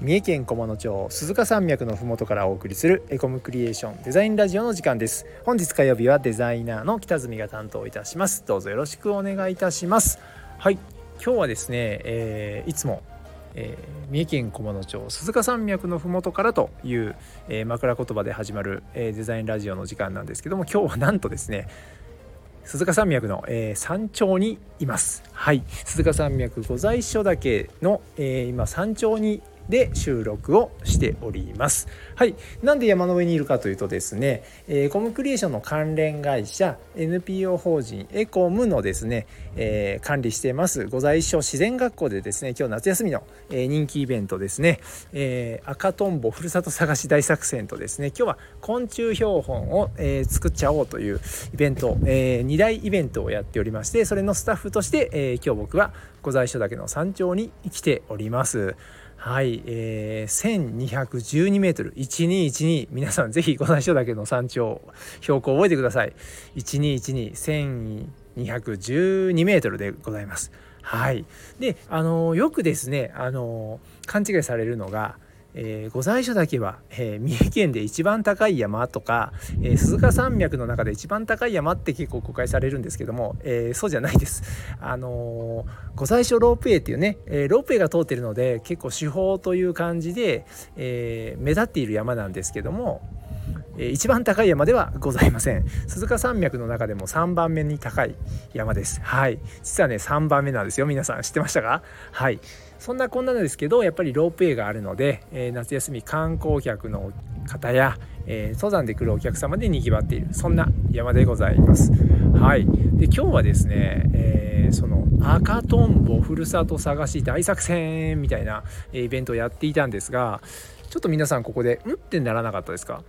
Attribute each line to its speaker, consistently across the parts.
Speaker 1: 三重県菰野町鈴鹿山脈のふもとからお送りするエコムクリエーションデザインラジオの時間です。本日火曜日はデザイナーの北住が担当いたします。どうぞよろしくお願いいたします。はい今日はですね、えー、いつもえー、三重県菰野町鈴鹿山脈のふもとからという、えー、枕言葉で始まる、えー、デザインラジオの時間なんですけども今日はなんとですね鈴鹿山脈の、えー、山頂にいます。はい鈴鹿山脈御在所岳の、えー、今山頂にで収録をしております。はい。なんで山の上にいるかというとですね、えー、コムクリエーションの関連会社 NPO 法人エコムのですね、えー、管理しています御在所自然学校でですね、今日夏休みの、えー、人気イベントですね、えー、赤とんぼふるさと探し大作戦とですね、今日は昆虫標本を、えー、作っちゃおうというイベント、えー、2大イベントをやっておりまして、それのスタッフとして、えー、今日僕は御在所岳の山頂に来ております。はい、えー、1212メートル。1212皆さんぜひご在所岳の山頂標高を覚えてください。1212 1212メートルでございます。はい。であのよくですねあの勘違いされるのがえー、御在所岳は、えー、三重県で一番高い山とか、えー、鈴鹿山脈の中で一番高い山って結構誤解されるんですけども、えー、そうじゃないです。あの御在所ロープウェイっていうね、えロープウェイが通ってるので結構手法という感じで、え目立っている山なんですけども、一番高い山ではございません。鈴鹿山脈の中でも3番目に高い山です。はい。実はね3番目なんですよ。皆さん知ってましたか？はい。そんなこんなですけどやっぱりロープウェイがあるので、えー、夏休み観光客の方や、えー、登山で来るお客様でにぎわっている。そんな山でございます。はい。で今日はですね、えー、その赤とんぼふるさと探し大作戦みたいなイベントをやっていたんですがちょっと皆さんここで「ん?」ってならなかったですか？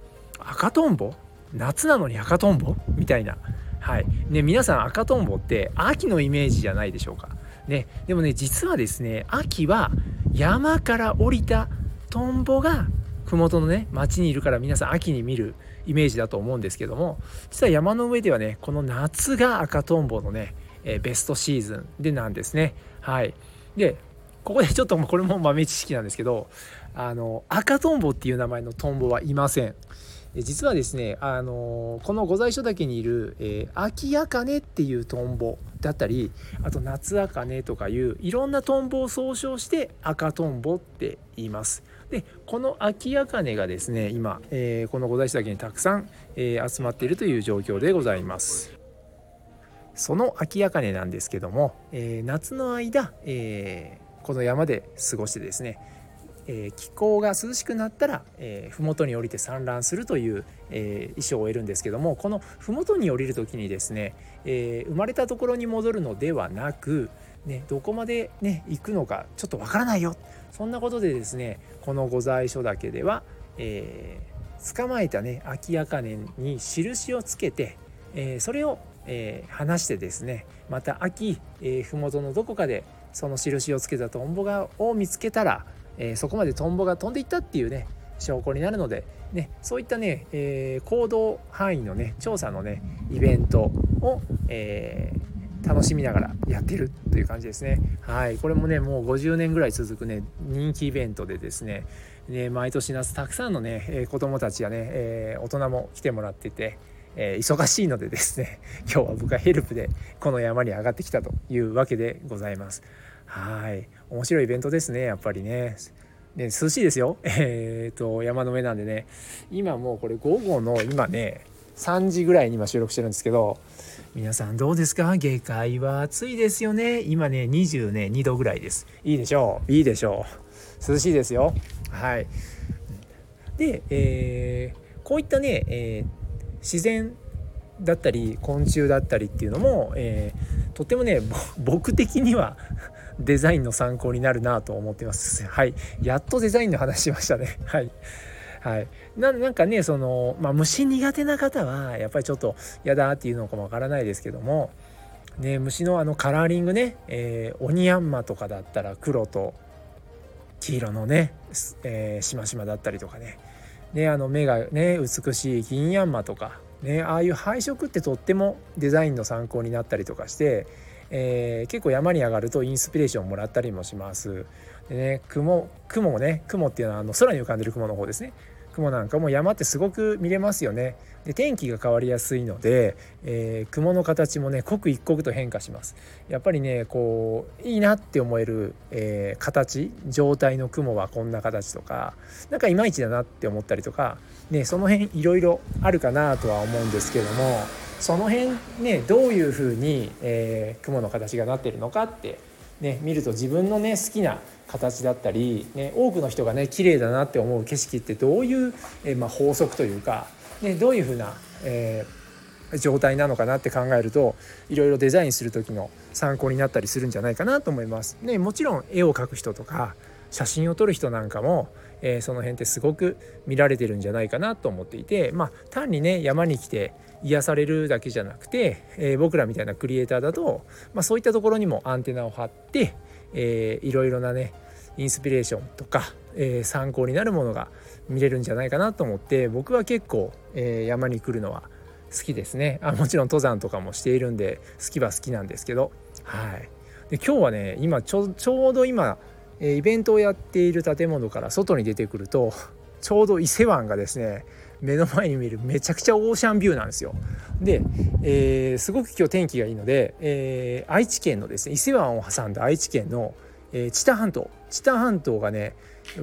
Speaker 1: 赤とんぼ？夏なのに赤とんぼ？みたいな。はいね、皆さん赤とんぼって秋のイメージじゃないでしょうか。ね、でもね実はですね秋は山から降りたトンボが麓のね町にいるから皆さん秋に見るイメージだと思うんですけども実は山の上ではねこの夏が赤とんぼのね、え、ベストシーズンでなんですね。はい、でここでちょっとこれも豆知識なんですけどあの赤とんぼっていう名前のトンボはいません。実はですね、あのこの御在所岳にいる、えー、秋茜っていうトンボだったりあと夏茜とかいういろんなトンボを総称して赤トンボって言います。でこの秋茜がですね今、えー、この御在所岳にたくさん、えー、集まっているという状況でございます。その秋茜なんですけども、えー、夏の間、えー、この山で過ごしてですねえー、気候が涼しくなったら、えー、麓に降りて産卵するという、えー、衣装を得るんですけどもこの麓に降りる時にですね、えー、生まれたところに戻るのではなく、ね、どこまで、ね、行くのかちょっとわからないよ。そんなことでですねこの御在所岳では、えー、捕まえたね秋茜に印をつけて、えー、それを、えー、離してですねまた秋、えー、麓のどこかでその印をつけたトンボがを見つけたらえー、そこまでトンボが飛んでいったっていうね証拠になるので、ね、そういったね、えー、行動範囲のね調査のねイベントを、えー、楽しみながらやってるという感じですね。はい、これもねもう50年ぐらい続くね人気イベントでですねね毎年夏たくさんのね、えー、子どもたちやね、えー、大人も来てもらってて。えー、忙しいのでですね 今日は僕はヘルプでこの山に上がってきたというわけでございます。はい面白いイベントですねやっぱりね。ね涼しいですよ。えー、と山の上なんでね。今もうこれ午後の今ね3時ぐらいに今収録してるんですけど皆さんどうですか？下界は暑いですよね。今ね22度ぐらいです。いいでしょう。いいでしょう。涼しいですよ。はい。で、えー、こういったね、えー、自然だったり昆虫だったりっていうのも、えー、とってもね僕的にはデザインの参考になるなと思ってます。はい。やっとデザインの話しましたね。はい。はい、ななんかねその、まあ、虫苦手な方はやっぱりちょっと嫌だっていうのかもわからないですけども、ね、虫のあのカラーリングね、えー、オニヤンマとかだったら黒と黄色のね、えー、しましまだったりとかねねあの目がね美しい銀ヤンマとか、ね、ああいう配色ってとってもデザインの参考になったりとかしてえー、結構山に上がるとインスピレーションもらったりもします。でね雲雲もね雲っていうのはあの空に浮かんでる雲の方ですね。雲なんかも山ってすごく見れますよね。で天気が変わりやすいので、えー、雲の形もね刻一刻と変化します。やっぱりねこういいなって思える、えー、形状態の雲はこんな形とか何かいまいちだなって思ったりとかねその辺いろいろあるかなとは思うんですけどもその辺ねどういうふうに、えー、雲の形がなってるのかってね見ると自分のね好きな形だったり、ね、多くの人がね綺麗だなって思う景色ってどういう、えまあ、法則というか、ね、どういうふうな、えー、状態なのかなって考えるといろいろデザインする時の参考になったりするんじゃないかなと思います。ね、もちろん絵を描く人とか写真を撮る人なんかも、えー、その辺ってすごく見られてるんじゃないかなと思っていて、まあ、単にね山に来て癒されるだけじゃなくて、えー、僕らみたいなクリエイターだと、まあ、そういったところにもアンテナを張って、えー、いろいろなねインスピレーションとか、えー、参考になるものが見れるんじゃないかなと思って僕は結構、え、山に来るのは好きですね。あもちろん登山とかもしているんで好きは好きなんですけど。はい。で今日はね今ちょうど今、え、イベントをやっている建物から外に出てくると ちょうど伊勢湾がですね目の前に見るめちゃくちゃオーシャンビューなんですよ。で、えー、すごく今日天気がいいので、えー、愛知県のですね伊勢湾を挟んだ愛知県の、えー、知多半島知多半島がね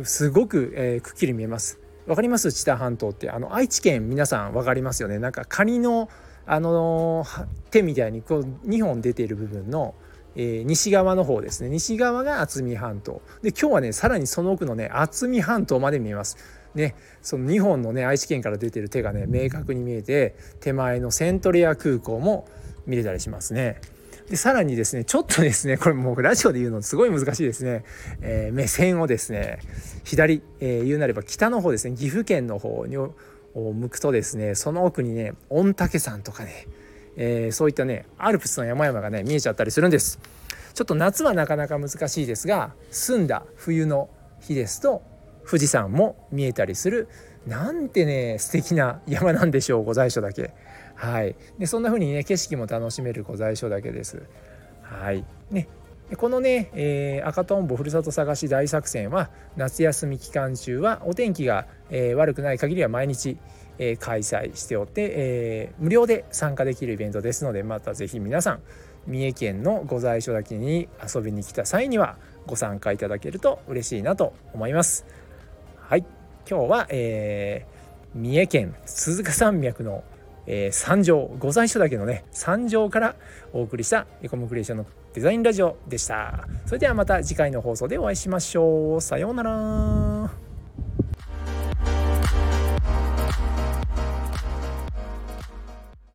Speaker 1: すごく、えー、くっきり見えます。わかります？知多半島ってあの愛知県皆さん分かりますよねなんかカニのあの手みたいにこう2本出ている部分の、えー、西側の方ですね。西側が渥美半島。で今日はねさらにその奥のね渥美半島まで見えます。ねその2本のね愛知県から出てる手がね明確に見えて手前のセントレア空港も見れたりしますね。でさらにですねちょっとですねこれもうラジオで言うのすごい難しいですね、えー、目線をですね左、えー、言うなれば北の方ですね岐阜県の方に向くとですねその奥にね御嶽山とかね、えー、そういったねアルプスの山々がね見えちゃったりするんです。ちょっと夏はなかなか難しいですが澄んだ冬の日ですと富士山も見えたりするなんてね素敵な山なんでしょう御在所だけ。はい。でそんな風にね景色も楽しめる御在所だけです。はい。ね。このね、えー、赤とんぼふるさと探し大作戦は夏休み期間中はお天気が、えー、悪くない限りは毎日、え、開催しておって、え無料で参加できるイベントですのでまた是非皆さん三重県の御在所だけに遊びに来た際にはご参加いただけると嬉しいなと思います。はい。今日は、えー、三重県鈴鹿山脈の、えー、山上御在所岳のね山上からお送りしたエコムクリエーションのデザインラジオでした。それではまた次回の放送でお会いしましょう。さようなら。